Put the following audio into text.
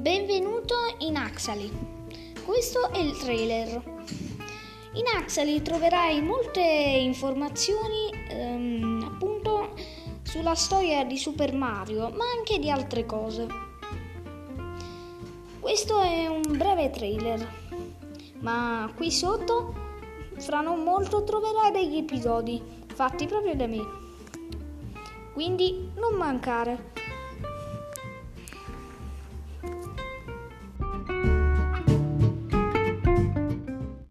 Benvenuto in Axali. Questo è il trailer. In Axali troverai molte informazioni ehm, appunto sulla storia di Super Mario, ma anche di altre cose. Questo è un breve trailer, ma qui sotto, fra non molto, troverai degli episodi fatti proprio da me. Quindi non mancare.